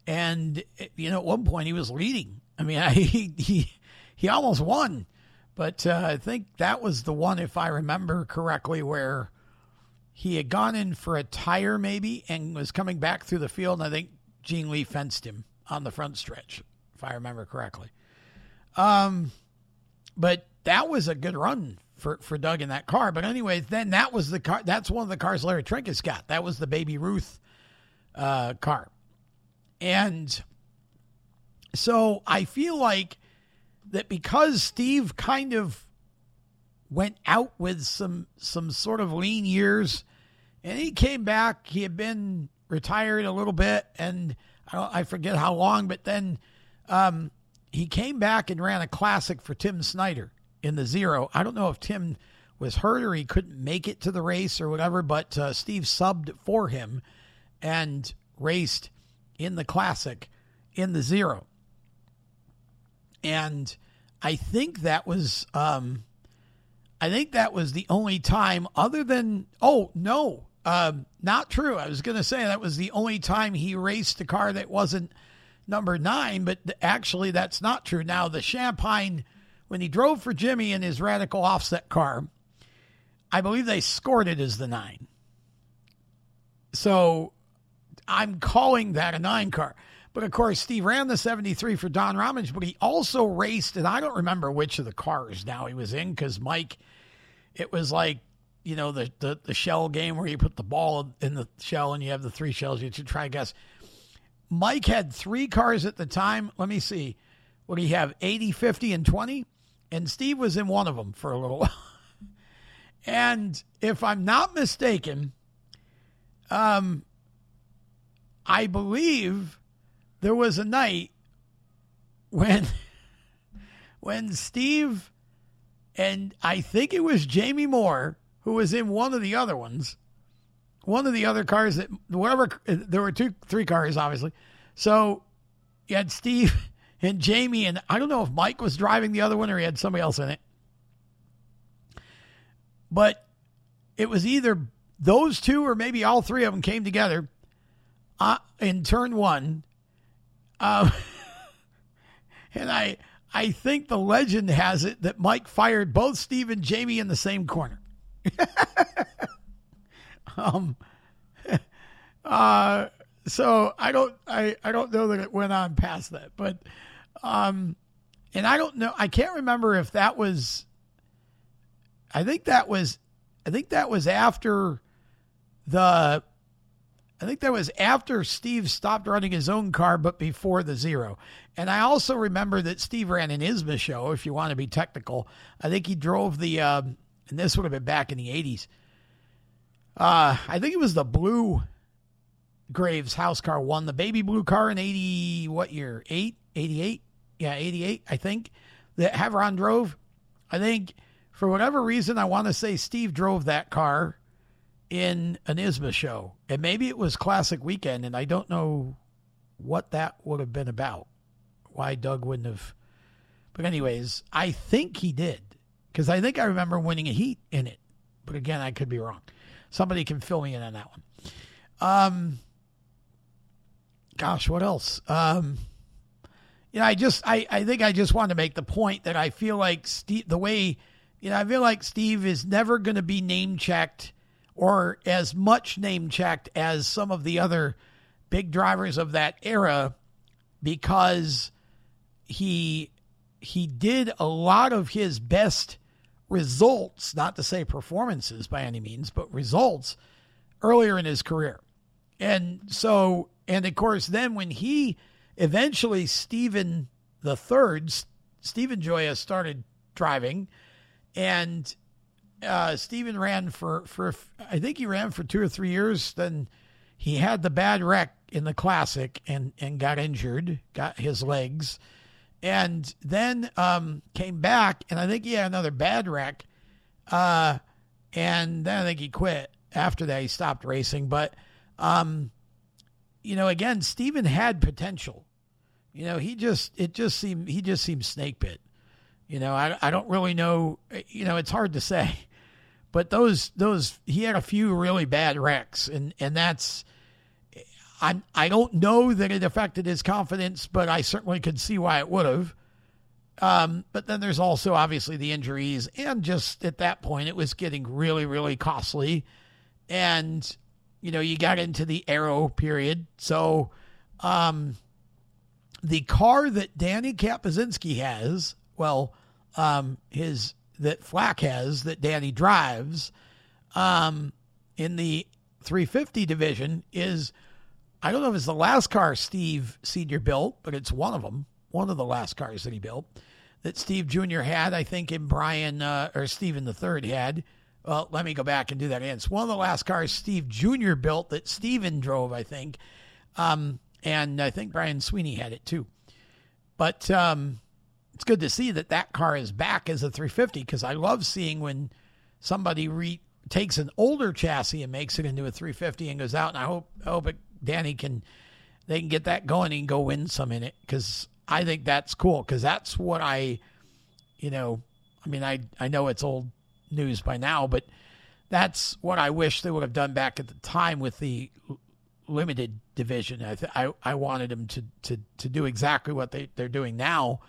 and, you know, at one point he was leading. I mean, I, he, he, he almost won. But uh, I think that was the one, if I remember correctly, where he had gone in for a tire maybe and was coming back through the field. And I think Gene Lee fenced him on the front stretch, if I remember correctly. Um, but that was a good run for, for Doug in that car. But anyway, then that was the car. That's one of the cars Larry Trinkus got. That was the Baby Ruth uh, car. And so I feel like that because Steve kind of went out with some some sort of lean years, and he came back. He had been retired a little bit, and I, I forget how long, but then um, he came back and ran a classic for Tim Snyder in the zero. I don't know if Tim was hurt or he couldn't make it to the race or whatever, but uh, Steve subbed for him and raced in the classic in the zero. And I think that was um, I think that was the only time other than oh no, Um, not true. I was to say that was the only time he raced a car that wasn't number nine, but th- actually that's not true. Now, the Shampine, when he drove for Jimmy in his radical offset car, I believe they scored it as the nine. So I'm calling that a nine car. But of course, Steve ran the 73 for Don Robbins, but he also raced, and I don't remember which of the cars now he was in because Mike, it was like, you know, the, the, the shell game where you put the ball in the shell and you have the three shells. You should try to guess. Mike had three cars at the time. Let me see. What do you have? 80, 50, and 20? And Steve was in one of them for a little while. and if I'm not mistaken, um, I believe there was a night when when Steve and I think it was Jamie Moore who was in one of the other ones, one of the other cars that whatever there were two three cars obviously. So you had Steve and Jamie and I don't know if Mike was driving the other one or he had somebody else in it. But it was either those two or maybe all three of them came together uh, in turn one. Um, and I I think the legend has it that Mike fired both Steve and Jamie in the same corner. um, uh, so I don't I, I don't know that it went on past that, but um, and I don't know I can't remember if that was. I think that was I think that was after the I think that was after Steve stopped running his own car, but before the zero. And I also remember that Steve ran an ISMA show, if you want to be technical. I think he drove the, uh, and this would have been back in the 80s. Uh, I think it was the blue Graves house car won the baby blue car in 80, what year? 8? 88? Yeah, 88, I think, that Heveron drove. I think for whatever reason, I want to say Steve drove that car in an ISMA show. And maybe it was Classic Weekend, and I don't know what that would have been about. Why Doug wouldn't have. But, anyways, I think he did. Because I think I remember winning a heat in it. But again, I could be wrong. Somebody can fill me in on that one. Um, gosh, what else? Um, you know, I just, I, I think I just wanted to make the point that I feel like Steve, the way, you know, I feel like Steve is never going to be name checked or as much name checked as some of the other big drivers of that era because he he did a lot of his best results, not to say performances by any means, but results earlier in his career. And so, and of course, then when he eventually, Stephen the third, Stephen Gioia started driving, and uh, Stephen ran for, for, I think he ran for two or three years. Then he had the bad wreck in the classic and, and got injured, got his legs, and then um, came back. And I think he had another bad wreck. Uh, and then I think he quit after that. He stopped racing. But, um, you know, again, Stephen had potential. You know, he just, it just seemed, he just seemed snake bit. You know, I, I don't really know. You know, it's hard to say. But those those he had a few really bad wrecks, and and that's I I don't know that it affected his confidence, but I certainly could see why it would have. Um, but then there's also obviously the injuries, and just at that point, it was getting really really costly, and you know you got into the arrow period, so um, the car that Danny Kapuzinski has, well, um, his that Flack has that Danny drives um, in the 350 division is I don't know if it's the last car Steve Senior built, but it's one of them, one of the last cars that he built that Steve Jr. had. I think and Brian uh, or Stephen the third had. Well, let me go back and do that again. It's one of the last cars Steve Jr. built that Steven drove, I think. Um, and I think Brian Sweeney had it too. But um, it's good to see that that car is back as a 350 because I love seeing when somebody re- takes an older chassis and makes it into a 350 and goes out. And I hope I hope Danny can they can get that going and go win some in it because I think that's cool because that's what I, you know, I mean I I know it's old news by now, but that's what I wish they would have done back at the time with the limited division. I th- I, I wanted them to, to, to do exactly what they, they're doing now.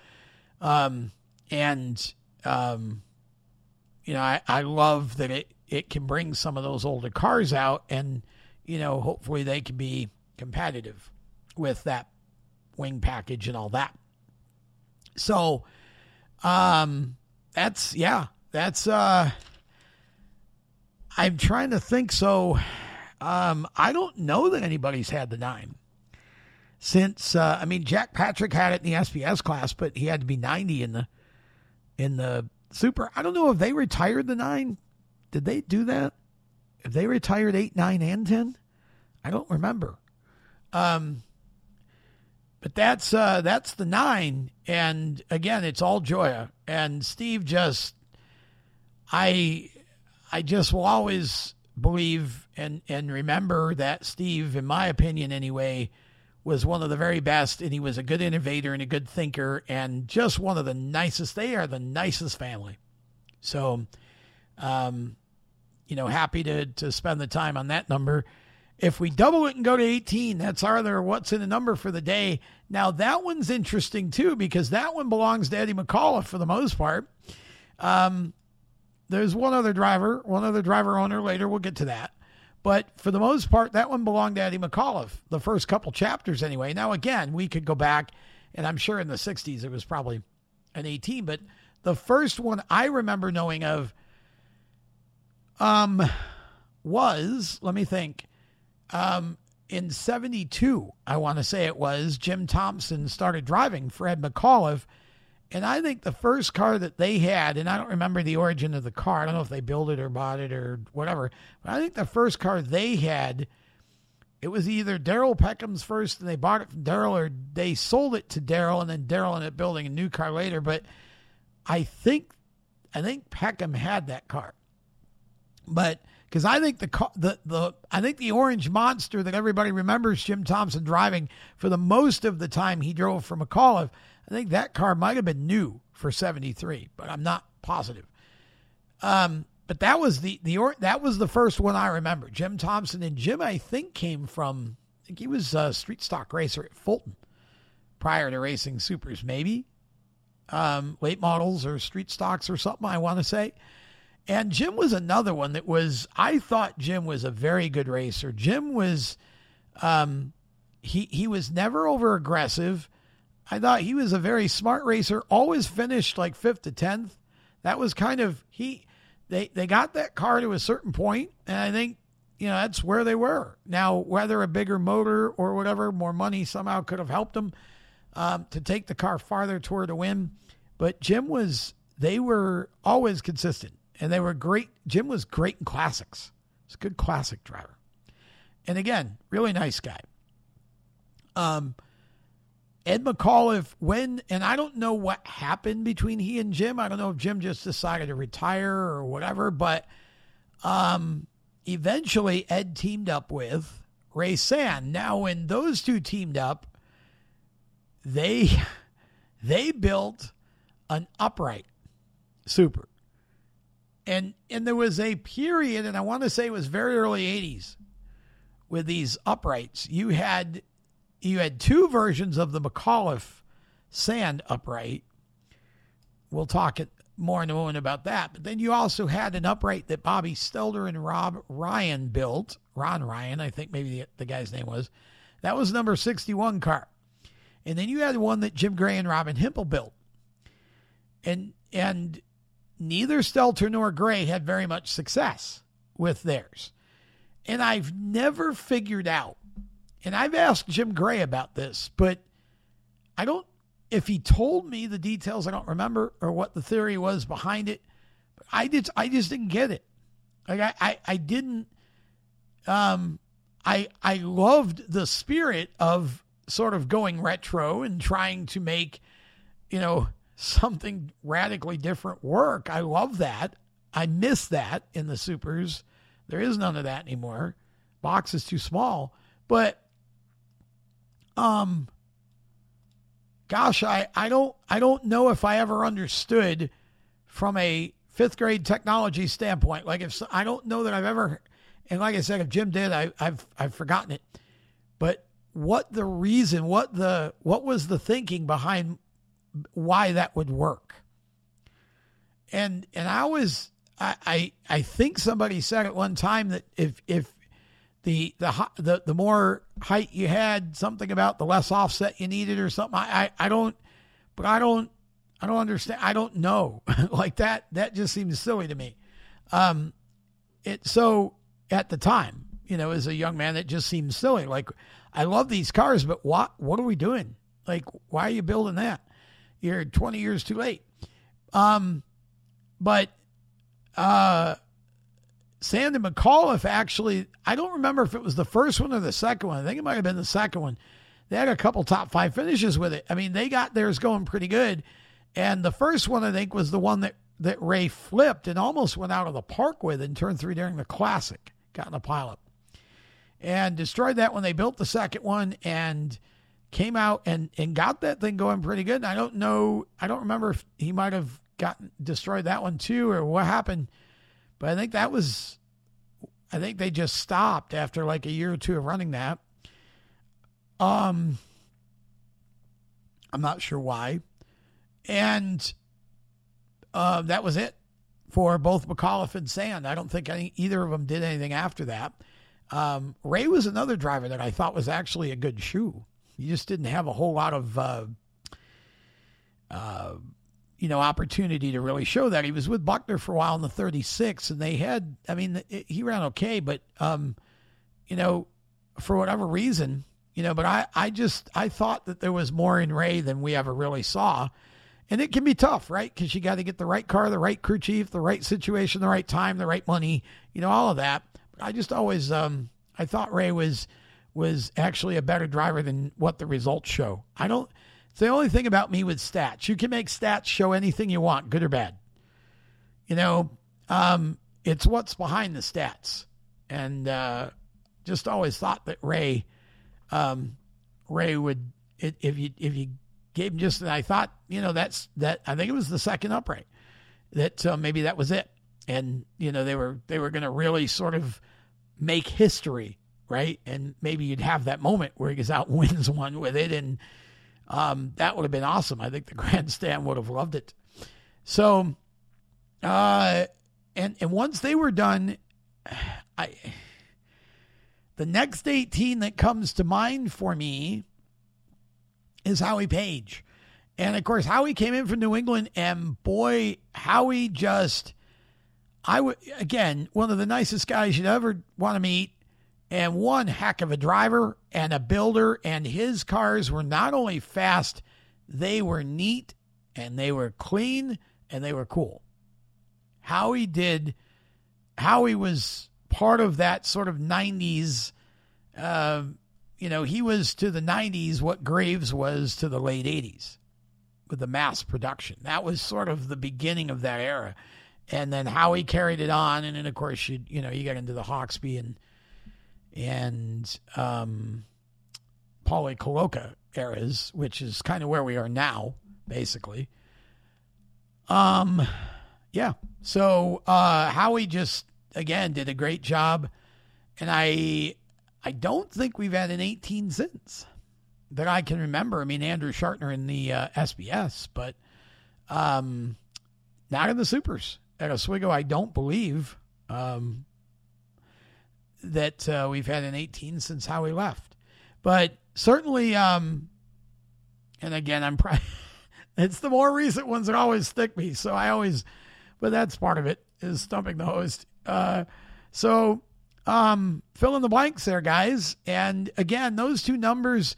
Um, and, um, you know, I, I love that it, it can bring some of those older cars out and, you know, hopefully they can be competitive with that wing package and all that. So, um, that's, yeah, that's, uh, I'm trying to think. So, um, I don't know that anybody's had the nine since. Uh, I mean, Jack Patrick had it in the SPS class, but he had to be 90 in the in the super. I don't know if they retired the nine. Did they do that? If they retired eight, nine, and ten, I don't remember. Um, but that's uh, that's the nine, and again, it's all Gioia and Steve. Just I I just will always believe and and remember that Steve, in my opinion anyway, was one of the very best, and he was a good innovator and a good thinker, and just one of the nicest. They are the nicest family. So, um, you know, happy to to spend the time on that number. If we double it and go to 18, that's our other what's in the number for the day. Now that one's interesting too because that one belongs to Eddie McAuliffe for the most part. Um, there's one other driver, one other driver owner later. We'll get to that. But for the most part, that one belonged to Eddie McAuliffe, the first couple chapters anyway. Now, again, we could go back, and I'm sure in the 60s it was probably an 18, but the first one I remember knowing of um, was, let me think, um, in 72, I want to say it was, Jim Thompson started driving for Ed McAuliffe and I think the first car that they had, and I don't remember the origin of the car, I don't know if they built it or bought it or whatever, but I think the first car they had, it was either Daryl Peckham's first and they bought it from Daryl, or they sold it to Daryl, and then Daryl ended up building a new car later. But I think, I think Peckham had that car. But because I think the car, the the I think the orange monster that everybody remembers Jim Thompson driving for the most of the time he drove for McAuliffe I think that car might have been new for 73, but I'm not positive. Um, but that was the the or, that was the first one I remember. Jim Thompson and Jim, I think, came from. I think he was a street stock racer at Fulton prior to racing supers, maybe um, late models or street stocks or something. I want to say. And Jim was another one that was. I thought Jim was a very good racer. Jim was, um, he he was never over aggressive. I thought he was a very smart racer, always finished like fifth to tenth. That was kind of he they they got that car to a certain point, and I think you know that's where they were. Now, whether a bigger motor or whatever, more money somehow could have helped them um, to take the car farther toward a win. But Jim was they were always consistent, and they were great. Jim was great in classics. He's a good classic driver, and again, really nice guy. Um, Ed McAuliffe, when, and I don't know what happened between he and Jim. I don't know if Jim just decided to retire or whatever, but um, eventually Ed teamed up with Ray Sand. Now, when those two teamed up, they they built an upright super. And and there was a period, and I want to say it was very early 80s, with these uprights. You had you had two versions of the McAuliffe sand upright. We'll talk more in a moment about that. But then you also had an upright that Bobby Stelter and Rob Ryan built. Ron Ryan, I think maybe the, the guy's name was. That was number 61 car. And then you had one that Jim Gray and Robin Hempel built. And and neither Stelter nor Gray had very much success with theirs. And I've never figured out and I've asked Jim Gray about this, but I don't, if he told me the details, I don't remember or what the theory was behind it. But I just, I just didn't get it. Like I, I, I didn't, um, I, I loved the spirit of sort of going retro and trying to make, you know, something radically different work. I love that. I miss that in the supers. There is none of that anymore. Box is too small. But um gosh, I, I don't I don't know if I ever understood from a fifth grade technology standpoint. Like if I don't know that I've ever, and like I said, if Jim did, I, I've I've forgotten it. But what the reason? What the what was the thinking behind why that would work? And and I was I I, I think somebody said at one time that if if the the the the more height you had, something about the less offset you needed or something. I I, I don't, but I don't I don't understand. I don't know. like that that just seems silly to me. Um, it so at the time, you know, as a young man, it just seems silly. Like I love these cars, but what what are we doing? Like why are you building that? You're 20 years too late. Um, but uh Sandy McAuliffe actually, I don't remember if it was the first one or the second one. I think it might have been the second one. They had a couple top five finishes with it. I mean, they got theirs going pretty good. And the first one, I think, was the one that, that Ray flipped and almost went out of the park with in turn three during the Classic, got in a pilot. And destroyed that when they built the second one and came out and, and got that thing going pretty good. And I don't know, I don't remember if he might have gotten destroyed that one too or what happened but I think that was, I think they just stopped after like a year or two of running that. Um, I'm not sure why. And uh, that was it for both McAuliffe and Sand. I don't think any, either of them did anything after that. Um, Ray was another driver that I thought was actually a good shoe. He just didn't have a whole lot of uh, uh, you know, opportunity to really show that. He was with Buckner for a while in the 36, and they had, I mean, it, he ran okay, but, um, you know, for whatever reason, you know, but I, I just, I thought that there was more in Ray than we ever really saw. And it can be tough, right? Because you got to get the right car, the right crew chief, the right situation, the right time, the right money, you know, all of that. But I just always, um, I thought Ray was, was actually a better driver than what the results show. I don't, it's the only thing about me with stats. You can make stats show anything you want, good or bad. You know, um, it's what's behind the stats. And uh, just always thought that Ray, um, Ray would if you if you gave him just I thought you know that's that I think it was the second upright that uh, maybe that was it. And you know they were they were going to really sort of make history, right? And maybe you'd have that moment where he goes out wins one with it and um, that would have been awesome. I think the grandstand would have loved it. So, uh, and and once they were done, I the next 18 that comes to mind for me is Howie Page. And of course, Howie came in from New England, and boy, Howie just, I would, again, one of the nicest guys you'd ever want to meet and one heck of a driver and a builder. And his cars were not only fast, they were neat and they were clean and they were cool. How he did, how he was part of that sort of 90s, uh, you know, he was to the 90s what Graves was to the late 80s with the mass production. That was sort of the beginning of that era. And then how he carried it on. And then, of course, you, you know, you got into the Hawksby and, and um, Paulie Coloca eras, which is kind of where we are now, basically. Um, yeah. So uh, Howie just again did a great job, and I I don't think we've had an 18 since that I can remember. I mean, Andrew Shartner in the uh, SBS, but um, not in the supers at Oswego. I don't believe. Um, that uh, we've had in 18 since Howie left. But certainly, um, and again, I'm probably, it's the more recent ones that always stick me. So I always, but that's part of it is stumping the host. Uh, so um, fill in the blanks there, guys. And again, those two numbers,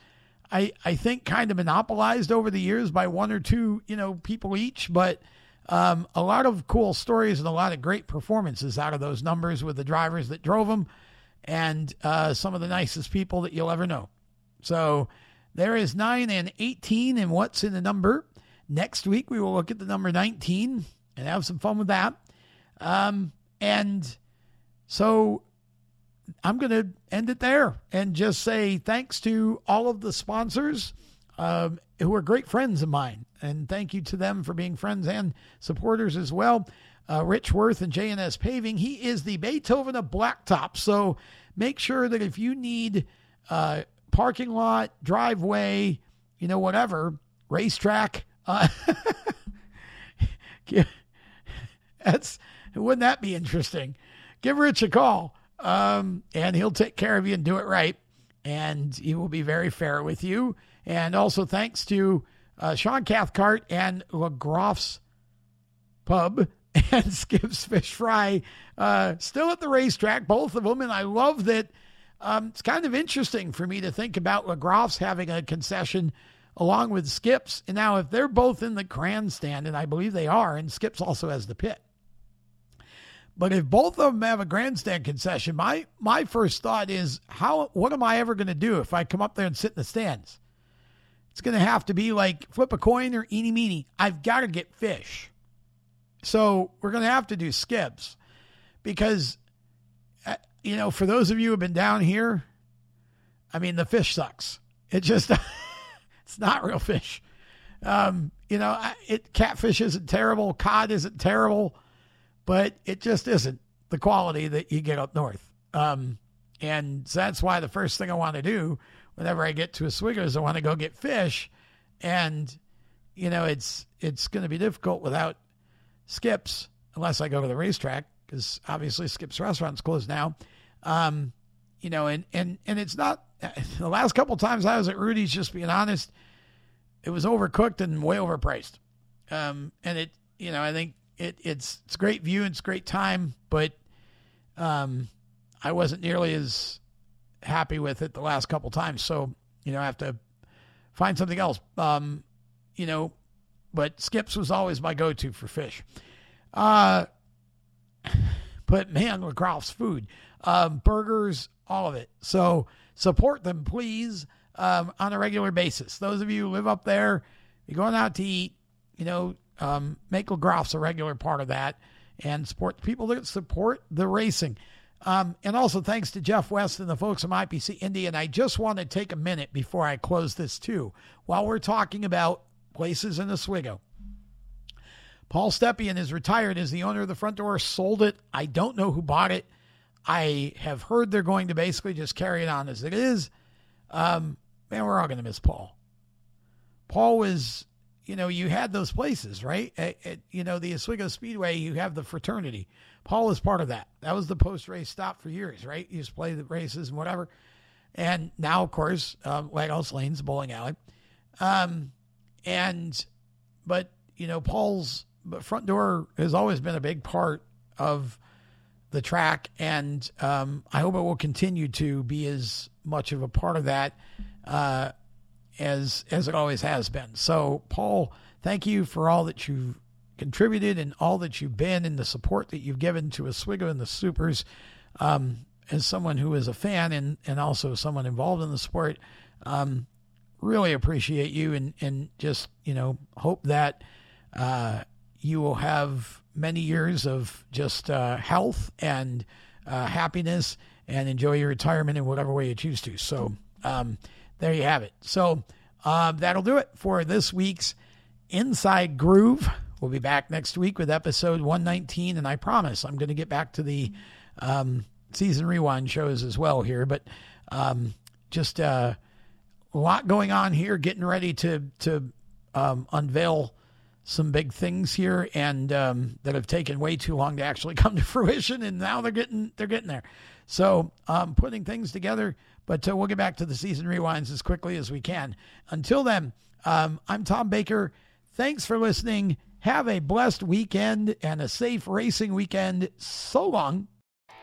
I, I think kind of monopolized over the years by one or two, you know, people each, but um, a lot of cool stories and a lot of great performances out of those numbers with the drivers that drove them and uh, some of the nicest people that you'll ever know. So there is 9 and 18 and what's in the number. Next week, we will look at the number 19 and have some fun with that. Um, and so I'm going to end it there and just say thanks to all of the sponsors um, who are great friends of mine. And thank you to them for being friends and supporters as well. Uh, Rich Worth and JNS Paving. He is the Beethoven of Blacktop. So make sure that if you need uh, parking lot, driveway, you know, whatever, racetrack, uh, that's wouldn't that be interesting? Give Rich a call, um, and he'll take care of you and do it right, and he will be very fair with you. And also thanks to uh, Sean Cathcart and LaGroff's Pub and Skip's Fish Fry, uh, still at the racetrack, both of them. And I love that. Um, it's kind of interesting for me to think about LaGroff's having a concession along with Skips. And now, if they're both in the grandstand, and I believe they are, and Skips also has the pit. But if both of them have a grandstand concession, my my first thought is how what am I ever going to do if I come up there and sit in the stands? It's going to have to be like flip a coin or eeny meeny. I've got to get fish. So we're going to have to do skips because, uh, you know, for those of you who have been down here, I mean, the fish sucks. It just, it's not real fish. Um, you know, it catfish isn't terrible, cod isn't terrible, but it just isn't the quality that you get up north. Um, and so that's why the first thing I want to do whenever I get to Oswego's, I want to go get fish, and you know it's it's going to be difficult without Skips unless I go to the racetrack because obviously Skips restaurant's closed now. Um, you know, and and and it's not the last couple times I was at Rudy's. Just being honest, it was overcooked and way overpriced. Um, and it, you know, I think it it's it's great view and it's great time, but um, I wasn't nearly as happy with it the last couple times. So, you know, I have to find something else. Um, you know, but Skips was always my go to for fish. Uh, but man, LaGroff's food, um, burgers, all of it. So support them, please, um, on a regular basis. Those of you who live up there, you're going out to eat, you know, um, make LaGroff's a regular part of that and support the people that support the racing. Um, and also thanks to Jeff West and the folks from IPC Indy. And I just want to take a minute before I close this too, while we're talking about places in Oswego. Paul Stepien is retired as the owner of the front door, sold it. I don't know who bought it. I have heard they're going to basically just carry it on as it is. Um, man, we're all going to miss Paul. Paul was, you know, you had those places, right? At, at, you know, the Oswego Speedway, you have the fraternity. Paul is part of that. That was the post race stop for years, right? You just play the races and whatever. And now, of course, um, Lighthouse Lane's bowling alley. Um, and, but, you know, Paul's front door has always been a big part of the track. And um, I hope it will continue to be as much of a part of that uh, as, as it always has been. So, Paul, thank you for all that you've contributed and all that you've been and the support that you've given to Oswego and the Supers. Um, as someone who is a fan and, and also someone involved in the sport, um, really appreciate you and, and just, you know, hope that uh, you will have many years of just uh, health and uh, happiness and enjoy your retirement in whatever way you choose to. So um, there you have it. So uh, that'll do it for this week's Inside Groove. We'll be back next week with episode 119, and I promise I'm going to get back to the um, season rewind shows as well here. But um, just uh, a lot going on here, getting ready to to um, unveil some big things here, and um, that have taken way too long to actually come to fruition, and now they're getting they're getting there. So um, putting things together, but uh, we'll get back to the season rewinds as quickly as we can. Until then, um, I'm Tom Baker. Thanks for listening. Have a blessed weekend and a safe racing weekend. So long.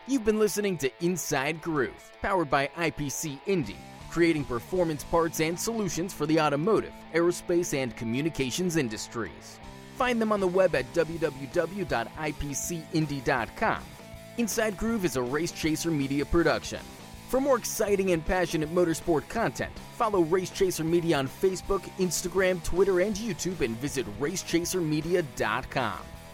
You've been listening to Inside Groove, powered by IPC Indy, creating performance parts and solutions for the automotive, aerospace, and communications industries. Find them on the web at www.ipcindy.com. Inside Groove is a Race Chaser media production. For more exciting and passionate motorsport content, follow Race Chaser Media on Facebook, Instagram, Twitter, and YouTube and visit racechasermedia.com.